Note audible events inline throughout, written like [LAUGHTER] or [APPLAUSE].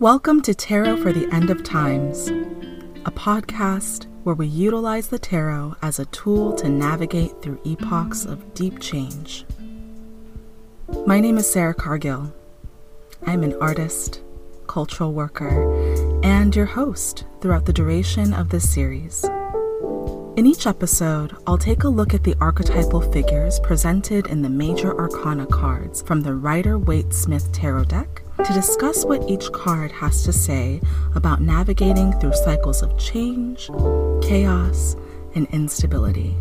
Welcome to Tarot for the End of Times, a podcast where we utilize the tarot as a tool to navigate through epochs of deep change. My name is Sarah Cargill. I'm an artist, cultural worker, and your host throughout the duration of this series. In each episode, I'll take a look at the archetypal figures presented in the major arcana cards from the Rider Waite Smith Tarot deck to discuss what each card has to say about navigating through cycles of change, chaos, and instability.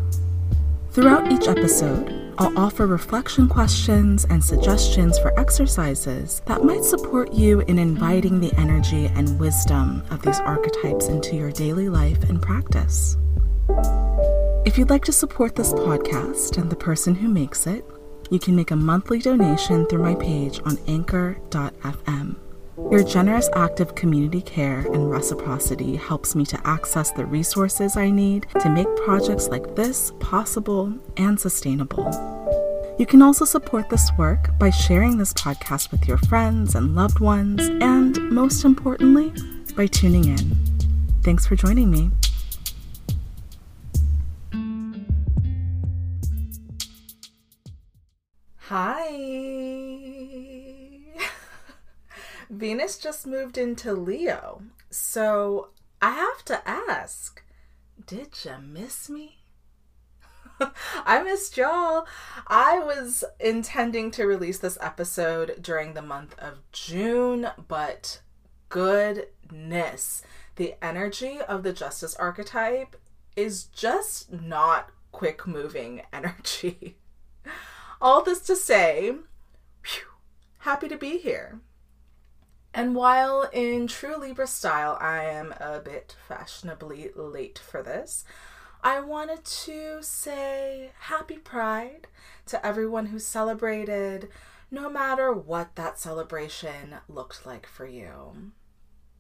Throughout each episode, I'll offer reflection questions and suggestions for exercises that might support you in inviting the energy and wisdom of these archetypes into your daily life and practice. If you'd like to support this podcast and the person who makes it, you can make a monthly donation through my page on anchor.fm. Your generous act of community care and reciprocity helps me to access the resources I need to make projects like this possible and sustainable. You can also support this work by sharing this podcast with your friends and loved ones, and most importantly, by tuning in. Thanks for joining me. Just moved into Leo. So I have to ask Did you miss me? [LAUGHS] I missed y'all. I was intending to release this episode during the month of June, but goodness, the energy of the Justice archetype is just not quick moving [LAUGHS] energy. All this to say, whew, happy to be here. And while in true Libra style, I am a bit fashionably late for this, I wanted to say happy pride to everyone who celebrated, no matter what that celebration looked like for you.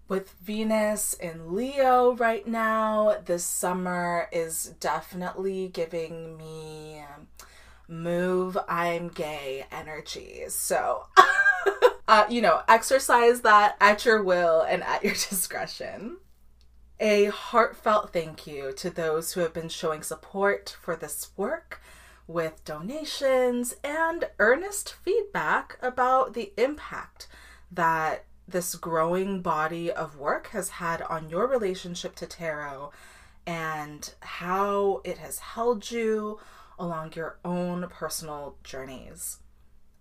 With Venus in Leo right now, this summer is definitely giving me move I'm gay energy. So, [LAUGHS] uh, you know, exercise that at your will and at your [LAUGHS] discretion. A heartfelt thank you to those who have been showing support for this work with donations and earnest feedback about the impact that this growing body of work has had on your relationship to tarot and how it has held you along your own personal journeys.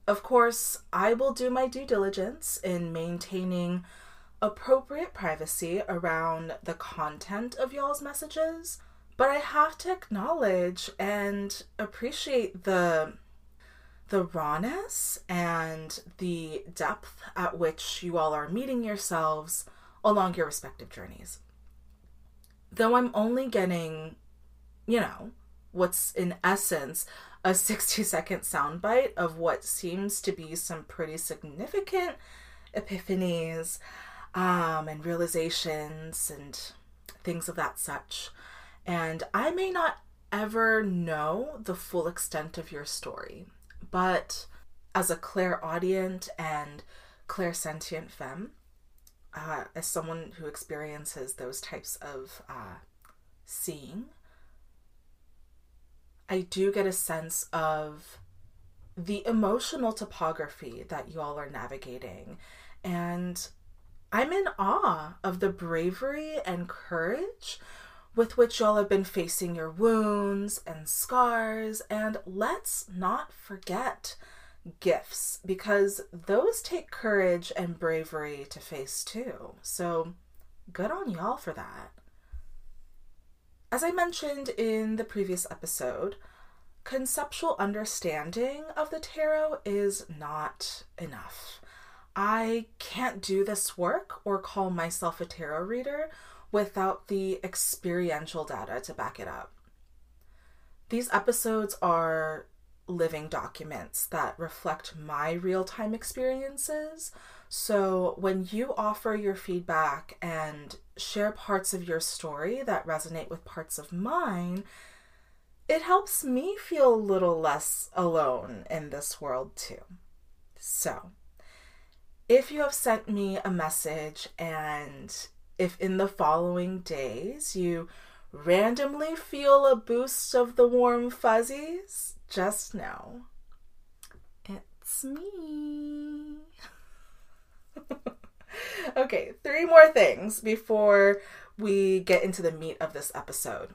Of course, I will do my due diligence in maintaining appropriate privacy around the content of y'all's messages, but I have to acknowledge and appreciate the the rawness and the depth at which you all are meeting yourselves along your respective journeys. Though I'm only getting, you know, what's in essence a 60 second soundbite of what seems to be some pretty significant epiphanies um, and realizations and things of that such. And I may not ever know the full extent of your story, but as a clairaudient and clairsentient femme, uh, as someone who experiences those types of uh, seeing, I do get a sense of the emotional topography that y'all are navigating. And I'm in awe of the bravery and courage with which y'all have been facing your wounds and scars. And let's not forget gifts because those take courage and bravery to face too. So good on y'all for that. As I mentioned in the previous episode, conceptual understanding of the tarot is not enough. I can't do this work or call myself a tarot reader without the experiential data to back it up. These episodes are living documents that reflect my real time experiences. So when you offer your feedback and share parts of your story that resonate with parts of mine, it helps me feel a little less alone in this world too. So, If you have sent me a message and if in the following days you randomly feel a boost of the warm fuzzies, just know it's me. [LAUGHS] okay, three more things before we get into the meat of this episode.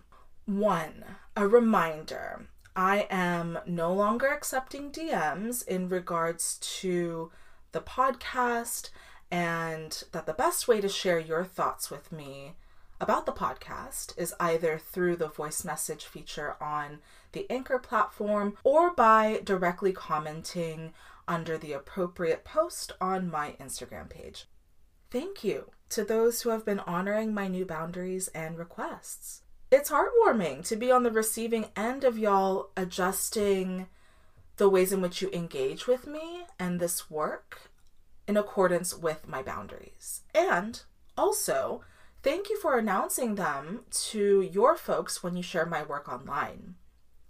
One, a reminder I am no longer accepting DMs in regards to the podcast, and that the best way to share your thoughts with me about the podcast is either through the voice message feature on the Anchor platform or by directly commenting under the appropriate post on my Instagram page. Thank you to those who have been honoring my new boundaries and requests. It's heartwarming to be on the receiving end of y'all adjusting the ways in which you engage with me and this work in accordance with my boundaries. And also, thank you for announcing them to your folks when you share my work online.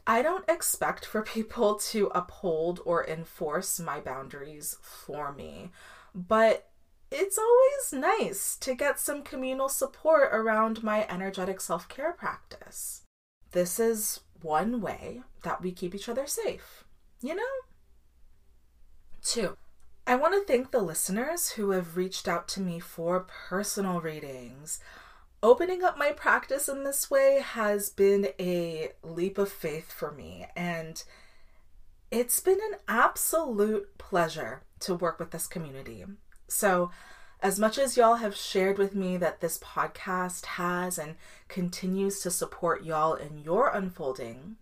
I don't expect for [LAUGHS] people to uphold or enforce my boundaries for me, but it's always nice to get some communal support around my energetic self care practice. This is one way that we keep each other safe, you know? Two, I want to thank the listeners who have reached out to me for personal readings. Opening up my practice in this way has been a leap of faith for me, and it's been an absolute pleasure to work with this community. So, as much as y'all have shared with me that this podcast has and continues to support y'all in your unfolding,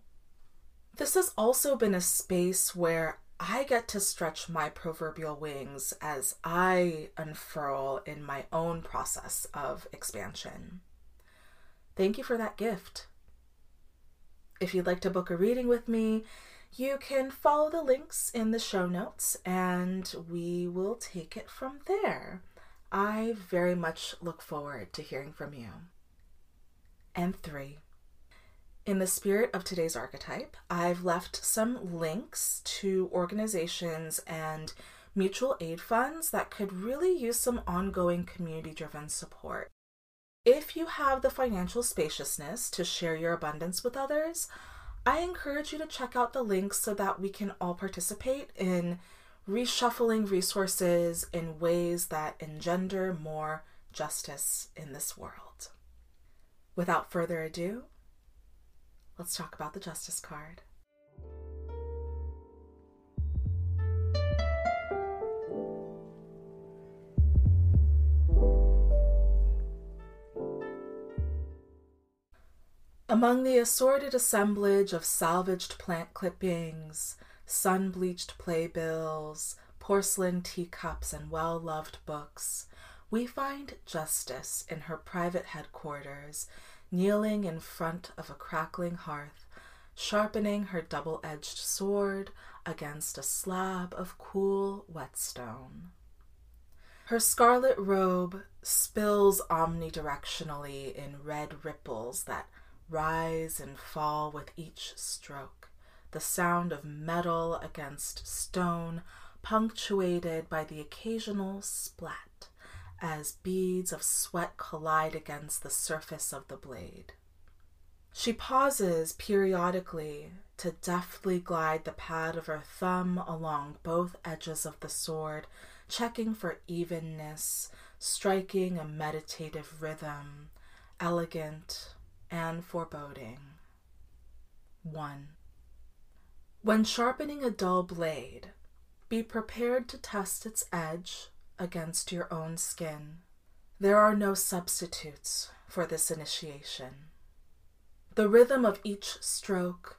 this has also been a space where I get to stretch my proverbial wings as I unfurl in my own process of expansion. Thank you for that gift. If you'd like to book a reading with me, you can follow the links in the show notes and we will take it from there. I very much look forward to hearing from you. And three, in the spirit of today's archetype, I've left some links to organizations and mutual aid funds that could really use some ongoing community driven support. If you have the financial spaciousness to share your abundance with others, I encourage you to check out the links so that we can all participate in reshuffling resources in ways that engender more justice in this world. Without further ado, let's talk about the Justice card. Among the assorted assemblage of salvaged plant clippings, sun bleached playbills, porcelain teacups, and well loved books, we find Justice in her private headquarters, kneeling in front of a crackling hearth, sharpening her double edged sword against a slab of cool whetstone. Her scarlet robe spills omnidirectionally in red ripples that rise and fall with each stroke, the sound of metal against stone, punctuated by the occasional splat as beads of sweat collide against the surface of the blade. She pauses periodically to deftly glide the pad of her thumb along both edges of the sword, checking for evenness, striking a meditative rhythm, elegant, and foreboding. 1. When sharpening a dull blade, be prepared to test its edge against your own skin. There are no substitutes for this initiation. The rhythm of each stroke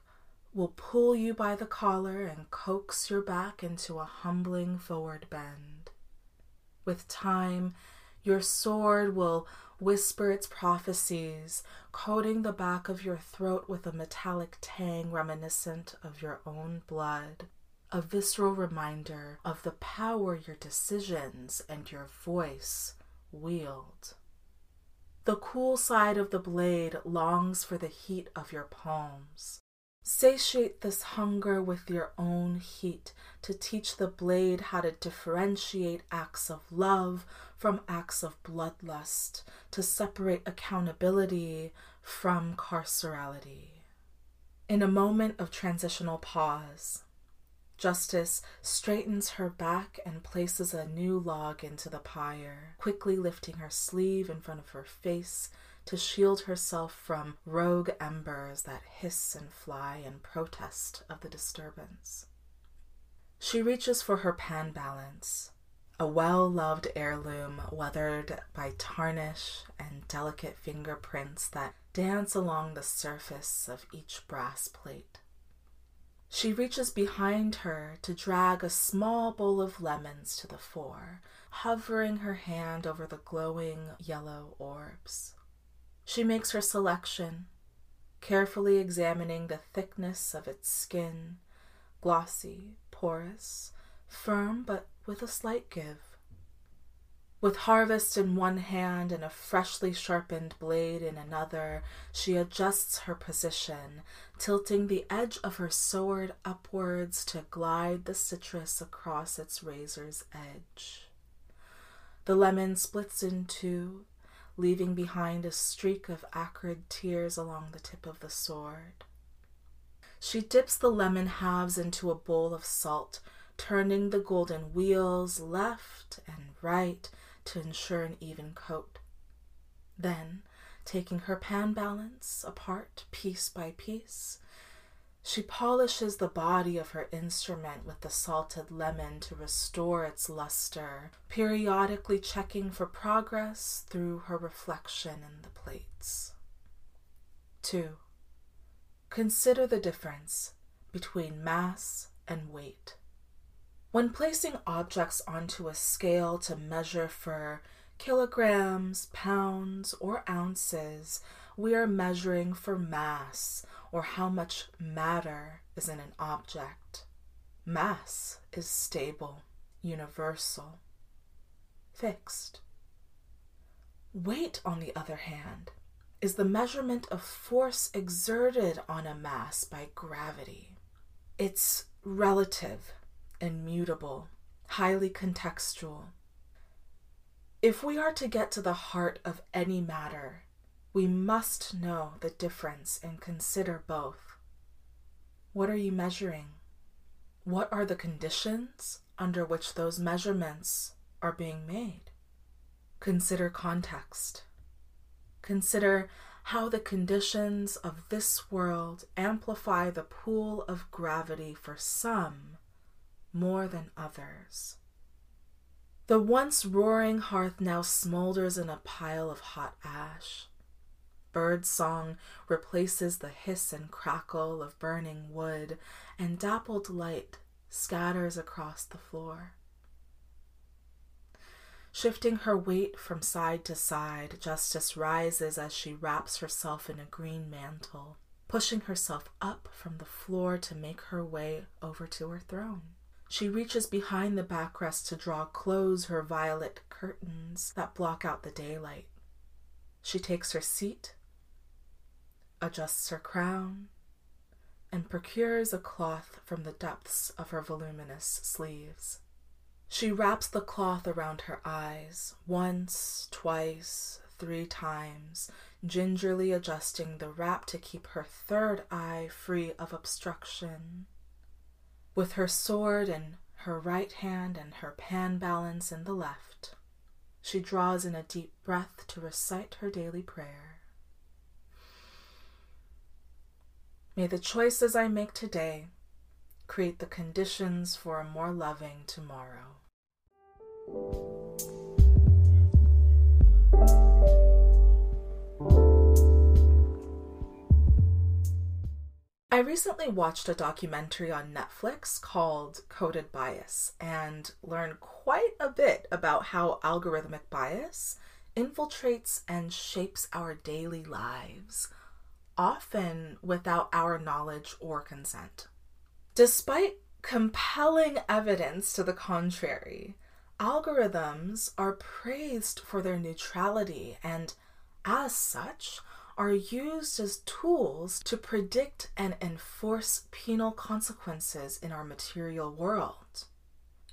will pull you by the collar and coax your back into a humbling forward bend. With time, your sword will whisper its prophecies, coating the back of your throat with a metallic tang reminiscent of your own blood, a visceral reminder of the power your decisions and your voice wield. The cool side of the blade longs for the heat of your palms, Satiate this hunger with your own heat to teach the blade how to differentiate acts of love from acts of bloodlust, to separate accountability from carcerality. In a moment of transitional pause, Justice straightens her back and places a new log into the pyre, quickly lifting her sleeve in front of her face to shield herself from rogue embers that hiss and fly in protest of the disturbance. She reaches for her pan balance, a well loved heirloom weathered by tarnish and delicate fingerprints that dance along the surface of each brass plate. She reaches behind her to drag a small bowl of lemons to the fore, hovering her hand over the glowing yellow orbs. She makes her selection, carefully examining the thickness of its skin, glossy, porous, firm but with a slight give. With harvest in one hand and a freshly sharpened blade in another, she adjusts her position, tilting the edge of her sword upwards to glide the citrus across its razor's edge. The lemon splits in two, leaving behind a streak of acrid tears along the tip of the sword. She dips the lemon halves into a bowl of salt, turning the golden wheels left and right to ensure an even coat. Then, taking her pan balance apart piece by piece, she polishes the body of her instrument with the salted lemon to restore its luster, periodically checking for progress through her reflection in the plates. 2. Consider the difference between mass and weight. When placing objects onto a scale to measure for kilograms, pounds, or ounces, we are measuring for mass or how much matter is in an object. Mass is stable, universal, fixed. Weight, on the other hand, is the measurement of force exerted on a mass by gravity. It's relative immutable, highly contextual. If we are to get to the heart of any matter, we must know the difference and consider both. What are you measuring? What are the conditions under which those measurements are being made? Consider context. Consider how the conditions of this world amplify the pool of gravity for some more than others. The once roaring hearth now smolders in a pile of hot ash. Bird song replaces the hiss and crackle of burning wood, and dappled light scatters across the floor. Shifting her weight from side to side, Justice rises as she wraps herself in a green mantle, pushing herself up from the floor to make her way over to her throne. She reaches behind the backrest to draw close her violet curtains that block out the daylight. She takes her seat, adjusts her crown, and procures a cloth from the depths of her voluminous sleeves. She wraps the cloth around her eyes once, twice, three times, gingerly adjusting the wrap to keep her third eye free of obstruction. With her sword in her right hand and her pan balance in the left, she draws in a deep breath to recite her daily prayer. May the choices I make today create the conditions for a more loving tomorrow. I recently watched a documentary on Netflix called Coded Bias and learned quite a bit about how algorithmic bias infiltrates and shapes our daily lives, often without our knowledge or consent. Despite compelling evidence to the contrary, algorithms are praised for their neutrality and, as such, are used as tools to predict and enforce penal consequences in our material world.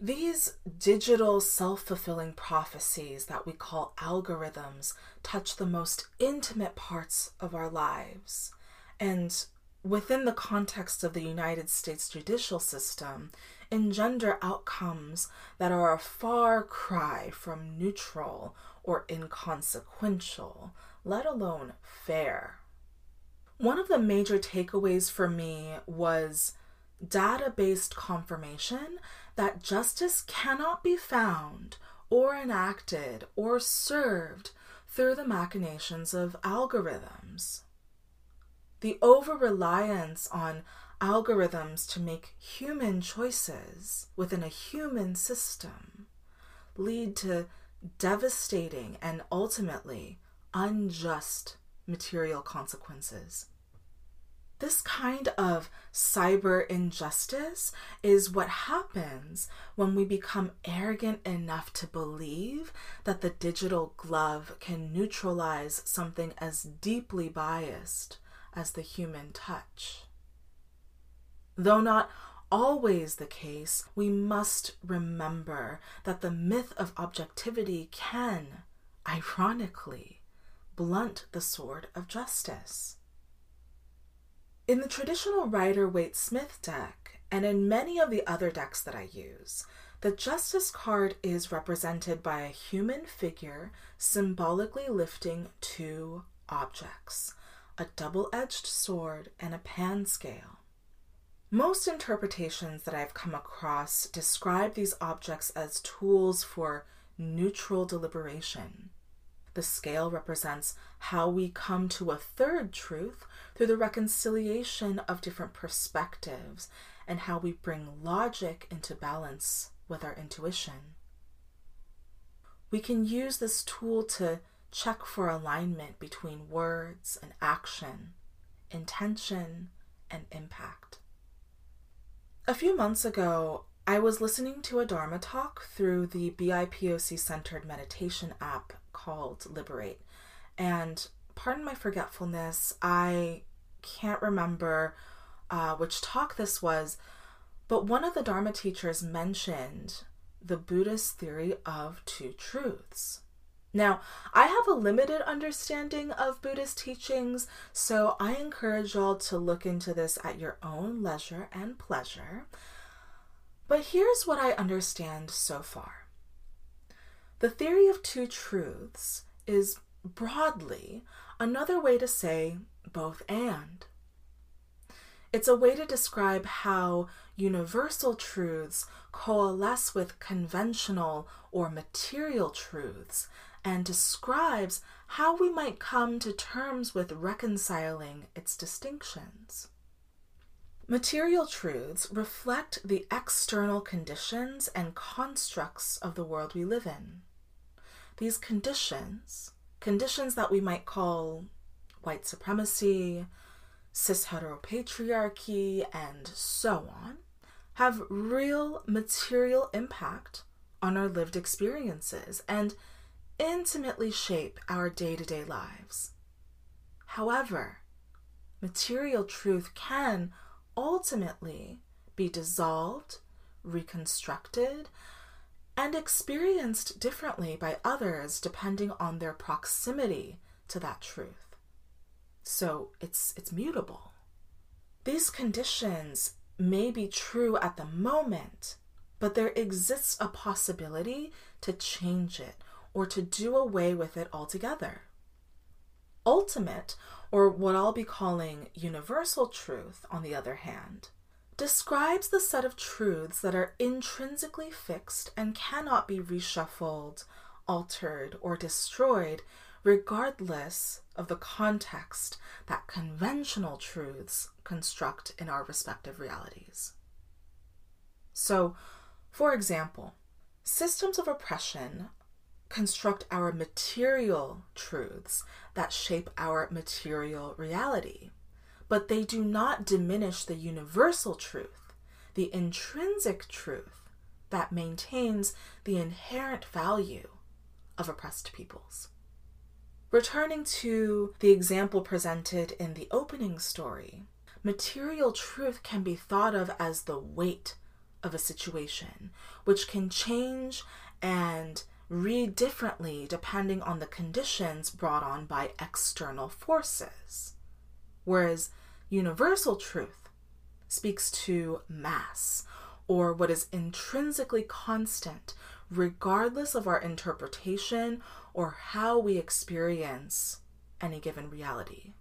These digital self fulfilling prophecies that we call algorithms touch the most intimate parts of our lives. And within the context of the United States judicial system, engender outcomes that are a far cry from neutral or inconsequential, let alone fair. One of the major takeaways for me was data based confirmation that justice cannot be found or enacted or served through the machinations of algorithms. The over reliance on algorithms to make human choices within a human system lead to devastating and ultimately unjust material consequences. This kind of cyber injustice is what happens when we become arrogant enough to believe that the digital glove can neutralize something as deeply biased as the human touch. Though not always the case, we must remember that the myth of objectivity can, ironically, blunt the sword of justice. In the traditional Rider Waite Smith deck, and in many of the other decks that I use, the Justice card is represented by a human figure symbolically lifting two objects a double edged sword and a pan scale. Most interpretations that I've come across describe these objects as tools for neutral deliberation. The scale represents how we come to a third truth through the reconciliation of different perspectives and how we bring logic into balance with our intuition. We can use this tool to check for alignment between words and action, intention and impact. A few months ago, I was listening to a Dharma talk through the BIPOC centered meditation app called Liberate. And pardon my forgetfulness, I can't remember uh, which talk this was, but one of the Dharma teachers mentioned the Buddhist theory of two truths. Now, I have a limited understanding of Buddhist teachings, so I encourage y'all to look into this at your own leisure and pleasure. But here's what I understand so far the theory of two truths is broadly another way to say both and. It's a way to describe how universal truths coalesce with conventional or material truths and describes how we might come to terms with reconciling its distinctions. Material truths reflect the external conditions and constructs of the world we live in. These conditions, conditions that we might call white supremacy, cis heteropatriarchy, and so on, have real material impact on our lived experiences and intimately shape our day to day lives. However, material truth can ultimately be dissolved, reconstructed, and experienced differently by others depending on their proximity to that truth. So it's, it's mutable. These conditions may be true at the moment, but there exists a possibility to change it or to do away with it altogether. Ultimate, or what I'll be calling universal truth, on the other hand, describes the set of truths that are intrinsically fixed and cannot be reshuffled, altered, or destroyed, regardless of the context that conventional truths construct in our respective realities. So, for example, systems of oppression construct our material truths that shape our material reality, but they do not diminish the universal truth, the intrinsic truth that maintains the inherent value of oppressed peoples. Returning to the example presented in the opening story, material truth can be thought of as the weight of a situation, which can change and read differently depending on the conditions brought on by external forces. Whereas universal truth speaks to mass, or what is intrinsically constant, regardless of our interpretation or how we experience any given reality.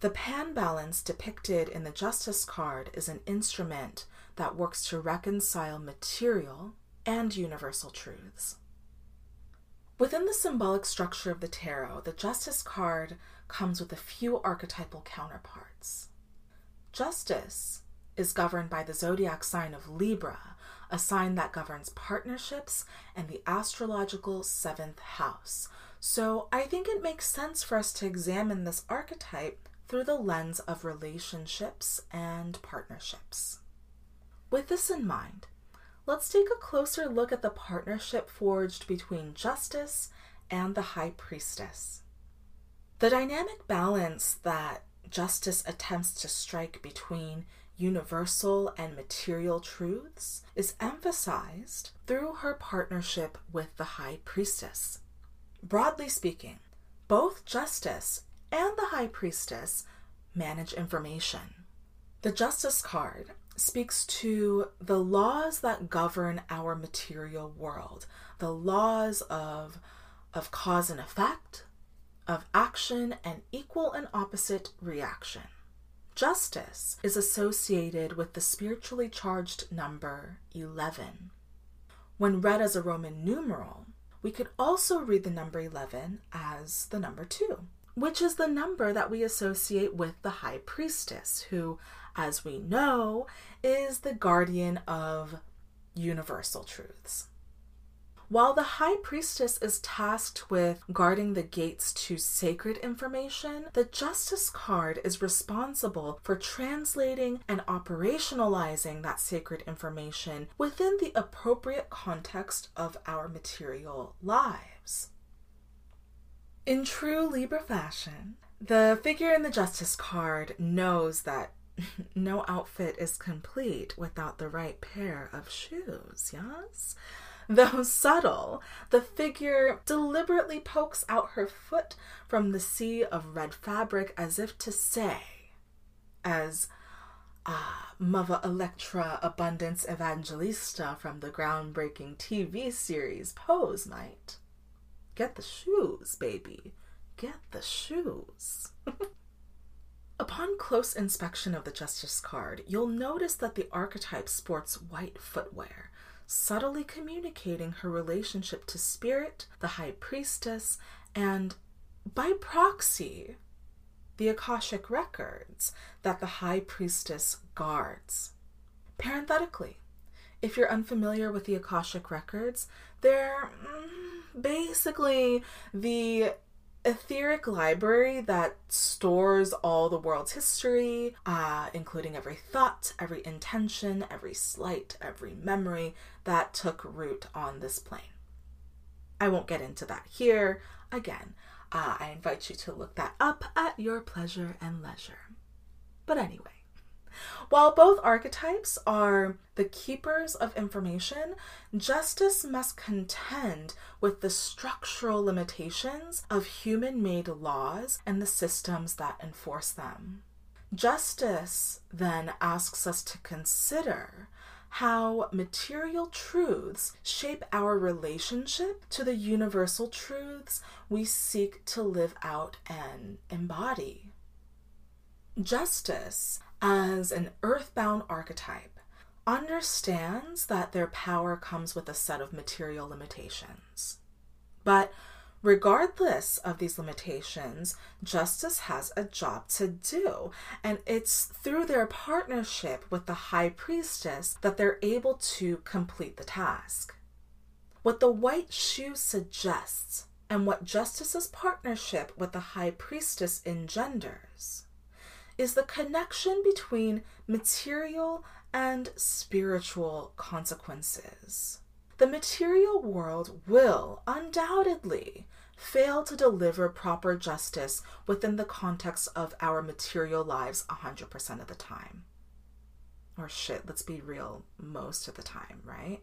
The pan balance depicted in the Justice card is an instrument that works to reconcile material and universal truths. Within the symbolic structure of the tarot, the Justice card comes with a few archetypal counterparts. Justice is governed by the zodiac sign of Libra, a sign that governs partnerships and the astrological seventh house. So I think it makes sense for us to examine this archetype through the lens of relationships and partnerships. With this in mind, let's take a closer look at the partnership forged between Justice and the High Priestess. The dynamic balance that Justice attempts to strike between universal and material truths is emphasized through her partnership with the High Priestess. Broadly speaking, both Justice and the High Priestess manage information. The Justice card speaks to the laws that govern our material world, the laws of, of cause and effect, of action and equal and opposite reaction. Justice is associated with the spiritually charged number 11. When read as a Roman numeral, we could also read the number 11 as the number 2, which is the number that we associate with the high priestess, who, as we know, is the guardian of universal truths. While the high priestess is tasked with guarding the gates to sacred information, the justice card is responsible for translating and operationalizing that sacred information within the appropriate context of our material lives. In true Libra fashion, the figure in the justice card knows that [LAUGHS] no outfit is complete without the right pair of shoes, yes? Though subtle, the figure deliberately pokes out her foot from the sea of red fabric as if to say, as ah, Mother Elektra Abundance Evangelista from the groundbreaking TV series Pose might. Get the shoes, baby. Get the shoes. [LAUGHS] Upon close inspection of the Justice card, you'll notice that the archetype sports white footwear, subtly communicating her relationship to Spirit, the High Priestess, and, by proxy, the Akashic records that the High Priestess guards. Parenthetically, if you're unfamiliar with the Akashic records, they're mm, basically the etheric library that stores all the world's history, uh, including every thought, every intention, every slight, every memory that took root on this plane. I won't get into that here. Again, uh, I invite you to look that up at your pleasure and leisure. But anyway, while both archetypes are the keepers of information, justice must contend with the structural limitations of human made laws and the systems that enforce them. Justice then asks us to consider how material truths shape our relationship to the universal truths we seek to live out and embody. Justice as an earthbound archetype understands that their power comes with a set of material limitations. But regardless of these limitations, justice has a job to do, and it's through their partnership with the high priestess that they're able to complete the task. What the white shoe suggests, and what justice's partnership with the high priestess engenders, is the connection between material and spiritual consequences. The material world will undoubtedly fail to deliver proper justice within the context of our material lives 100% of the time. Or shit, let's be real, most of the time, right?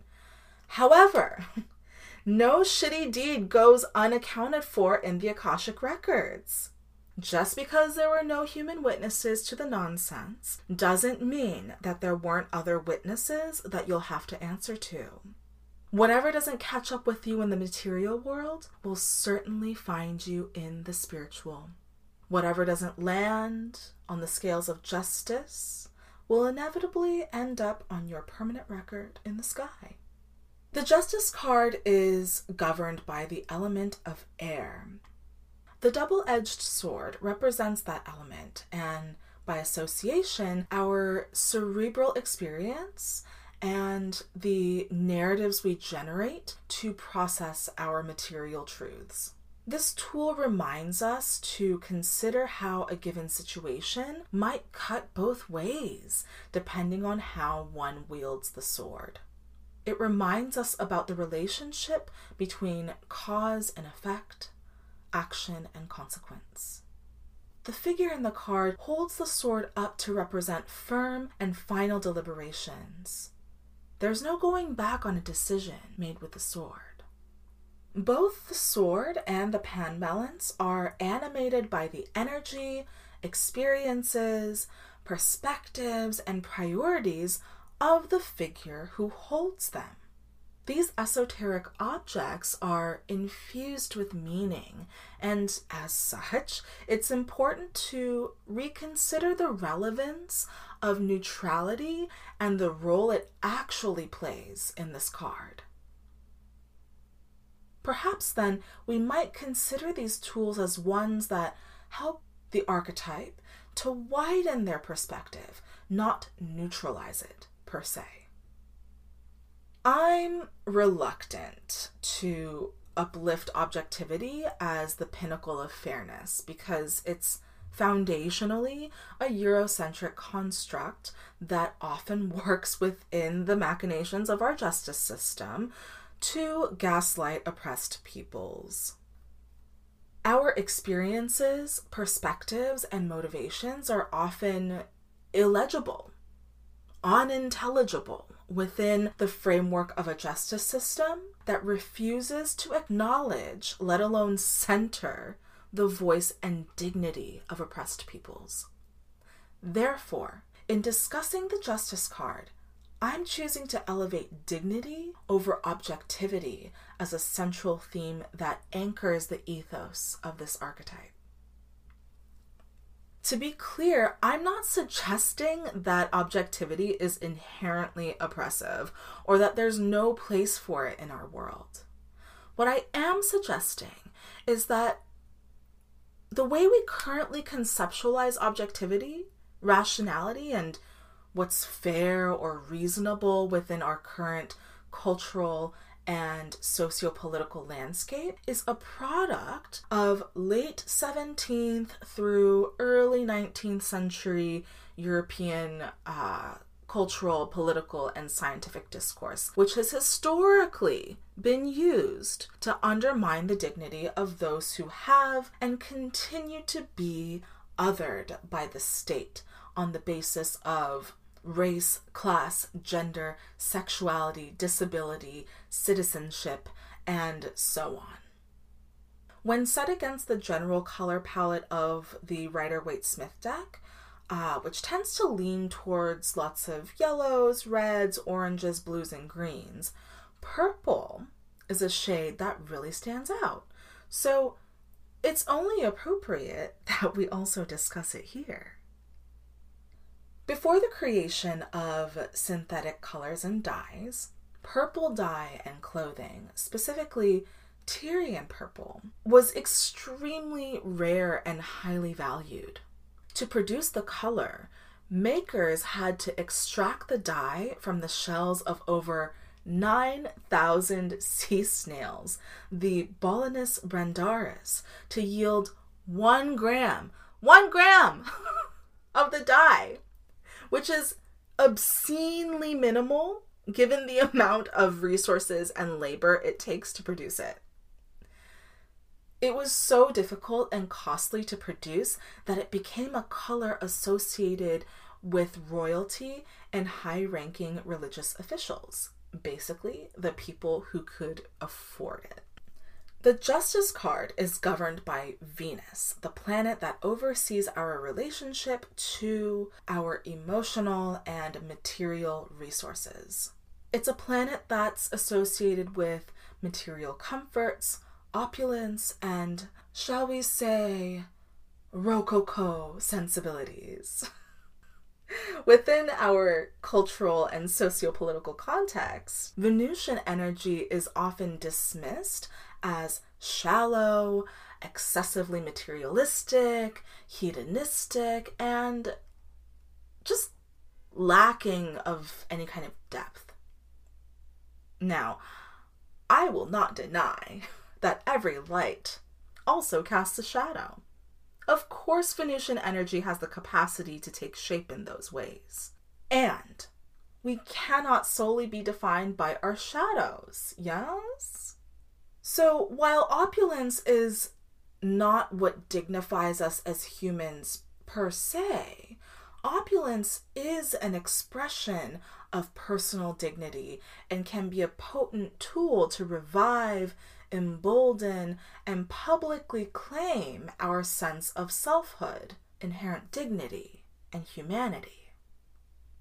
However, [LAUGHS] no shitty deed goes unaccounted for in the Akashic records. Just because there were no human witnesses to the nonsense doesn't mean that there weren't other witnesses that you'll have to answer to. Whatever doesn't catch up with you in the material world will certainly find you in the spiritual. Whatever doesn't land on the scales of justice will inevitably end up on your permanent record in the sky. The Justice card is governed by the element of air. The double edged sword represents that element, and by association, our cerebral experience and the narratives we generate to process our material truths. This tool reminds us to consider how a given situation might cut both ways, depending on how one wields the sword. It reminds us about the relationship between cause and effect, action and consequence. The figure in the card holds the sword up to represent firm and final deliberations. There's no going back on a decision made with the sword. Both the sword and the pan balance are animated by the energy, experiences, perspectives, and priorities of the figure who holds them. These esoteric objects are infused with meaning, and as such, it's important to reconsider the relevance of neutrality and the role it actually plays in this card. Perhaps then we might consider these tools as ones that help the archetype to widen their perspective, not neutralize it per se. I'm reluctant to uplift objectivity as the pinnacle of fairness because it's foundationally a Eurocentric construct that often [LAUGHS] works within the machinations of our justice system to gaslight oppressed peoples. Our experiences, perspectives, and motivations are often illegible, unintelligible within the framework of a justice system that refuses to acknowledge, let alone center, the voice and dignity of oppressed peoples. Therefore, in discussing the Justice card, I'm choosing to elevate dignity over objectivity as a central theme that anchors the ethos of this archetype. To be clear, I'm not suggesting that objectivity is inherently oppressive or that there's no place for it in our world. What I am suggesting is that the way we currently conceptualize objectivity, rationality, and what's fair or reasonable within our current cultural and socio-political landscape is a product of late 17th through early 19th century European uh, cultural, political, and scientific discourse, which has historically been used to undermine the dignity of those who have and continue to be othered by the state on the basis of race, class, gender, sexuality, disability, citizenship, and so on. When set against the general color palette of the Rider Waite Smith deck, uh, which tends to lean towards lots of yellows, reds, oranges, blues, and greens. Purple is a shade that really stands out. So it's only appropriate [LAUGHS] that we also discuss it here. Before the creation of synthetic colors and dyes, purple dye and clothing, specifically Tyrian purple, was extremely rare and highly valued. To produce the color, makers had to extract the dye from the shells of over 9,000 sea snails, the Bolinus brandaris, to yield one gram, one gram [LAUGHS] of the dye, which is obscenely minimal given the [LAUGHS] amount of resources and labor it takes to produce it. It was so difficult and costly to produce that it became a color associated with royalty and high ranking religious officials, basically, the people who could afford it. The Justice card is governed by Venus, the planet that oversees our relationship to our emotional and material resources. It's a planet that's associated with material comforts, opulence, and, shall we say, rococo sensibilities. [LAUGHS] Within our cultural and sociopolitical context, Venusian energy is often dismissed as shallow, excessively materialistic, hedonistic, and just lacking of any kind of depth. Now, I will not deny that every light also casts a shadow. Of course, Venusian energy has the capacity to take shape in those ways. And we cannot solely be defined by our shadows, yes? So, while opulence is not what dignifies us as humans per se, opulence is an expression of personal dignity and can be a potent tool to revive embolden, and publicly claim our sense of selfhood, inherent dignity, and humanity.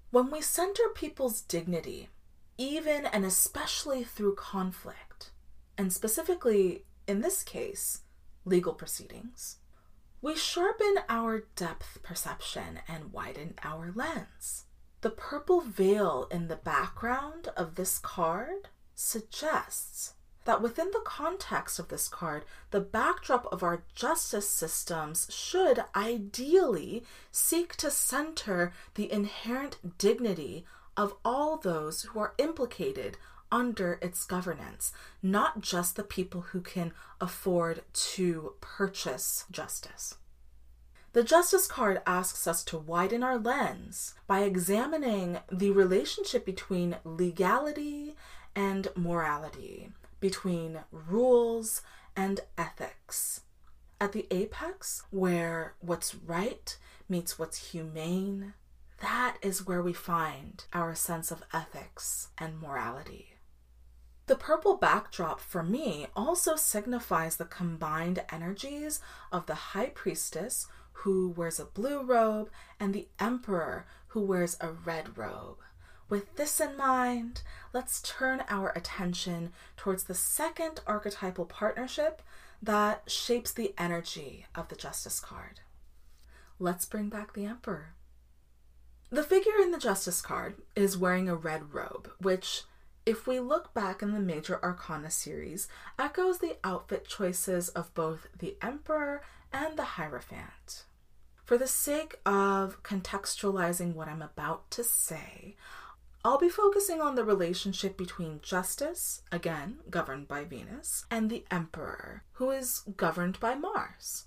When we center people's dignity, even and especially through conflict, and specifically in this case, legal proceedings, we sharpen our depth perception and widen our lens. The purple veil in the background of this card suggests that within the context of this card, the backdrop of our justice systems should ideally seek to center the inherent dignity of all those who are implicated under its governance, not just the people who can afford to purchase justice. The Justice card asks us to widen our lens by examining the relationship between legality and morality, between rules and ethics. At the apex, where what's right meets what's humane, that is where we find our sense of ethics and morality. The purple backdrop for me also signifies the combined energies of the high priestess, who wears a blue robe, and the emperor, who wears a red robe. With this in mind, let's turn our attention towards the second archetypal partnership that shapes the energy of the Justice card. Let's bring back the Emperor. The figure in the Justice card is wearing a red robe, which, if we look back in the Major Arcana series, echoes the outfit choices of both the Emperor and the Hierophant. For the sake of contextualizing what I'm about to say, I'll be focusing on the relationship between Justice, again governed by Venus, and the Emperor, who is governed by Mars.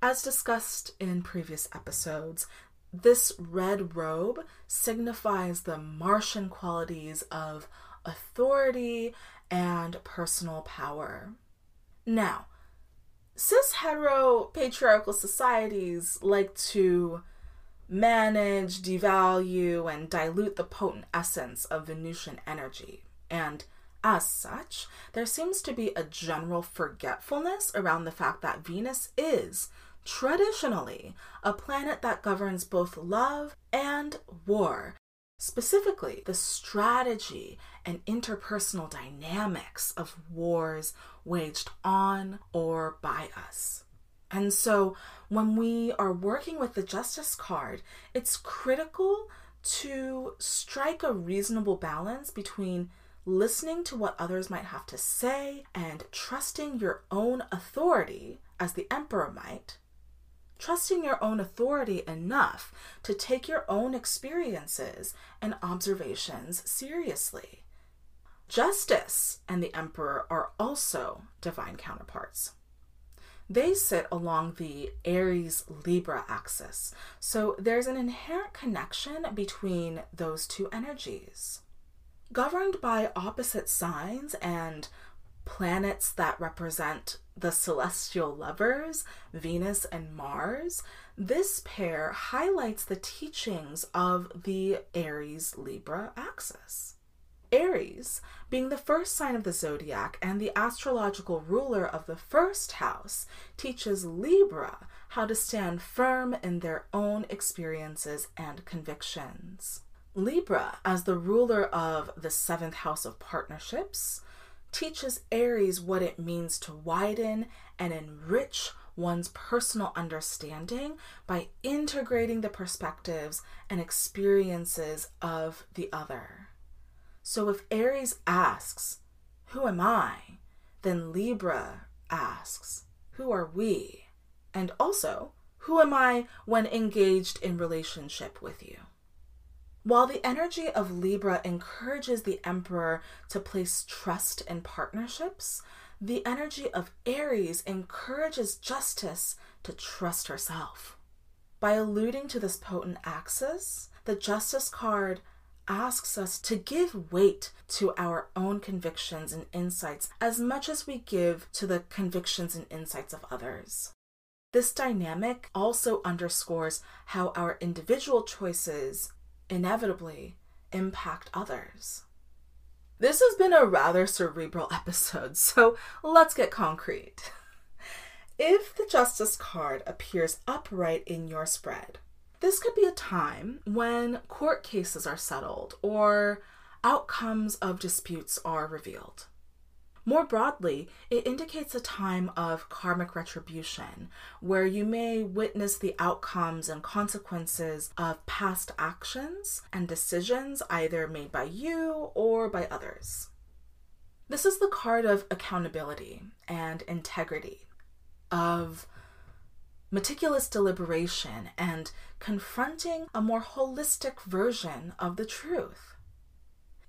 As discussed in previous episodes, this red robe signifies the Martian qualities of authority and personal power. Now, cis hetero patriarchal societies like to manage, devalue, and dilute the potent essence of Venusian energy. And as such, there seems to be a general forgetfulness around the fact that Venus is, traditionally, a planet that governs both love and war. Specifically, the strategy and interpersonal dynamics of wars waged on or by us. And so when we are working with the justice card, it's critical to strike a reasonable balance between listening to what others might have to say and trusting your own authority, as the emperor might. Trusting your own authority enough to take your own experiences and observations seriously. Justice and the emperor are also divine counterparts. They sit along the Aries Libra axis, so there's an inherent connection between those two energies. Governed by opposite signs and planets that represent the celestial lovers, Venus and Mars, this pair highlights the teachings of the Aries Libra axis. Aries, being the first sign of the zodiac and the astrological ruler of the first house, teaches Libra how to stand firm in their own experiences and convictions. Libra, as the ruler of the seventh house of partnerships, teaches Aries what it means to widen and enrich one's personal understanding by integrating the perspectives and experiences of the other. So if Aries asks, Who am I? then Libra asks, Who are we? And also, Who am I when engaged in relationship with you? While the energy of Libra encourages the Emperor to place trust in partnerships, the energy of Aries encourages Justice to trust herself. By alluding to this potent axis, the Justice card asks us to give weight to our own convictions and insights as much as we give to the convictions and insights of others. This dynamic also underscores how our individual choices inevitably impact others. This has been a rather cerebral [LAUGHS] episode, so let's get concrete. If the Justice card appears upright in your spread, this could be a time when court cases are settled or outcomes of disputes are revealed. More broadly, it indicates a time of karmic retribution, where you may witness the outcomes and consequences of past actions and decisions either made by you or by others. This is the card of accountability and integrity, of meticulous deliberation, and confronting a more holistic version of the truth.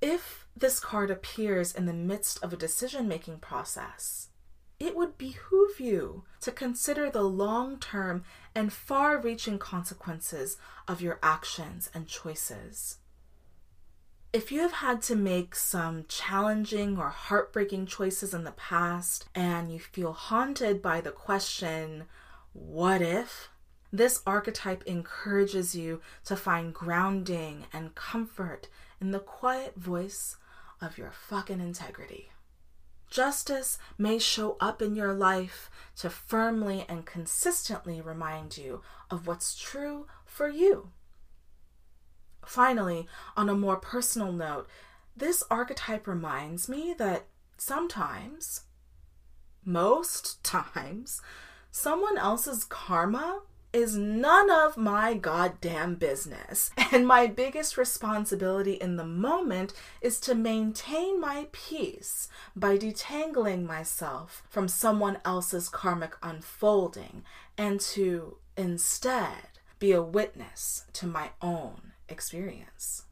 If this card appears in the midst of a decision making process, it would behoove you to consider the long term and far reaching consequences of your actions and choices. If you have had to make some challenging or heartbreaking choices in the past and you feel haunted by the question, what if? This archetype encourages you to find grounding and comfort in the quiet voice of your fucking integrity. Justice may show up in your life to firmly and consistently remind you of what's true for you. Finally, on a more personal note, this archetype reminds me that sometimes, most [LAUGHS] times, someone else's karma is none of my goddamn business. [LAUGHS] And my biggest responsibility in the moment is to maintain my peace by detangling myself from someone else's karmic unfolding and to instead be a witness to my own experience.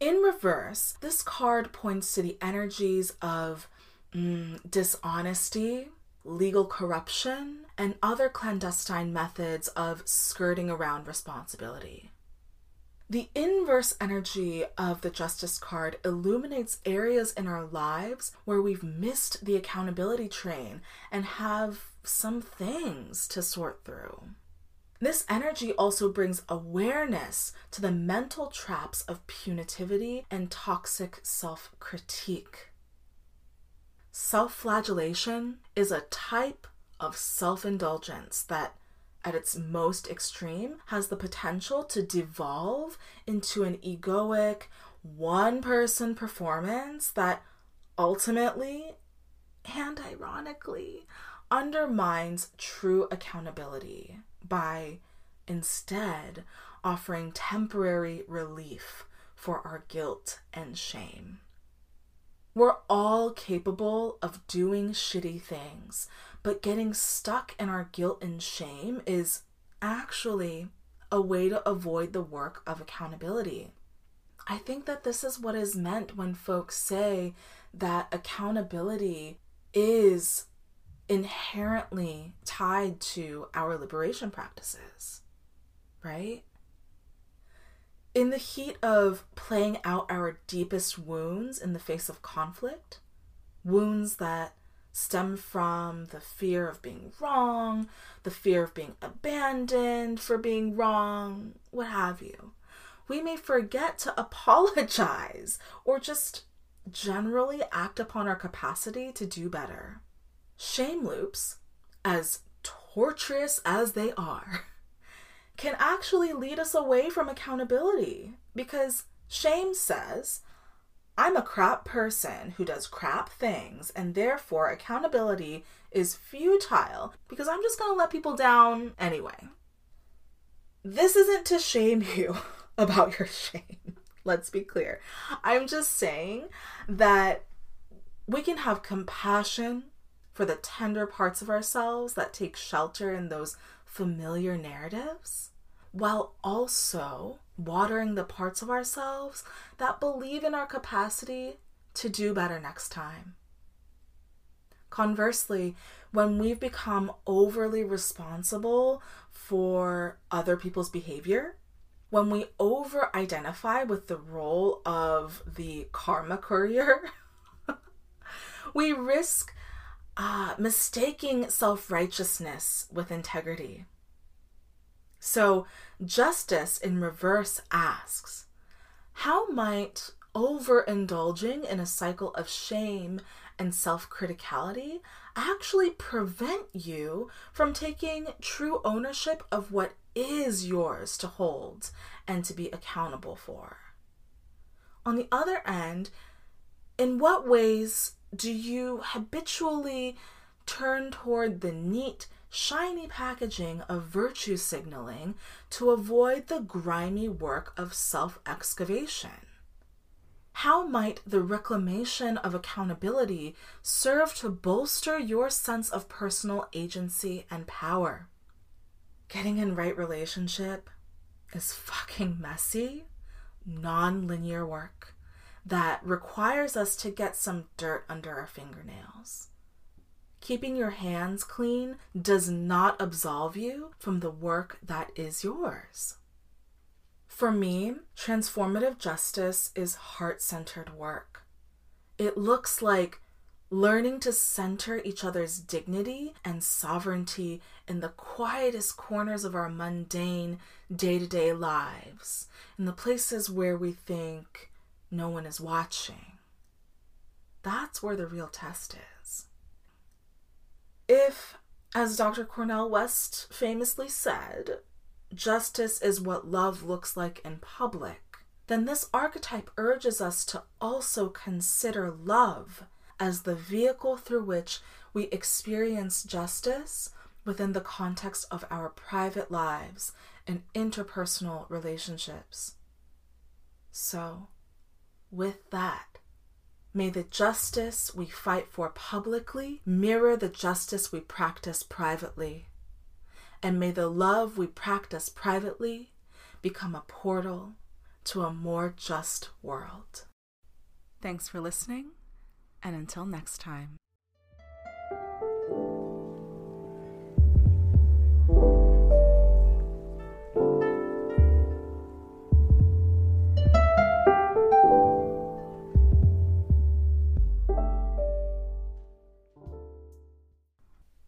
In reverse, this card points to the energies of mm, dishonesty, legal corruption, and other clandestine methods of skirting around responsibility. The inverse energy of the Justice card illuminates areas in our lives where we've missed the accountability train and have some things to sort through. This energy also brings awareness to the mental traps of punitivity and toxic self critique. Self flagellation is a type of self indulgence that, at its most extreme, has the potential to devolve into an egoic, one person performance that ultimately and ironically undermines true accountability by instead offering temporary relief for our guilt and shame. We're all capable of doing shitty things, but getting stuck in our guilt and shame is actually a way to avoid the work of accountability. I think that this is what is meant when folks say that accountability is inherently tied to our liberation practices, right? In the heat of playing out our deepest wounds in the face of conflict, wounds that stem from the fear of being wrong, the fear of being abandoned for being wrong, what have you. We may forget to apologize or just generally act upon our capacity to do better. Shame loops, as torturous as they are, can actually lead us away from accountability because shame says, I'm a crap person who does crap things, and therefore accountability is futile because I'm just going to let people down anyway. This isn't to shame [LAUGHS] you about your shame. Let's be clear. I'm just saying that we can have compassion for the tender parts of ourselves that take shelter in those familiar narratives, while also watering the parts of ourselves that believe in our capacity to do better next time. Conversely, when we've become overly responsible for other people's behavior, when we over identify with the role of the karma courier, [LAUGHS] we risk uh, mistaking self righteousness with integrity. So, justice in reverse asks How might overindulging in a cycle of shame and self criticality actually prevent you from taking true ownership of what is yours to hold and to be accountable for. On the other end, in what ways do you habitually turn toward the neat, shiny packaging of virtue signaling to avoid the grimy work of self excavation? How might the reclamation of accountability serve to bolster your sense of personal agency and power? getting in right relationship is fucking messy, non linear work that requires us to get some dirt under our fingernails. Keeping your hands clean does not absolve you from the work that is yours. For me, transformative justice is heart centered work. It looks like learning to center each other's dignity and sovereignty in the quietest corners of our mundane day to day lives, in the places where we think no one is watching. That's where the real test is. If, as Dr. Cornel West famously said, justice is what love looks like in public, then this archetype urges us to also consider love as the vehicle through which we experience justice within the context of our private lives and interpersonal relationships. So, with that, may the justice we fight for publicly mirror the justice we practice privately. And may the love we practice privately become a portal to a more just world. Thanks for listening and until next time.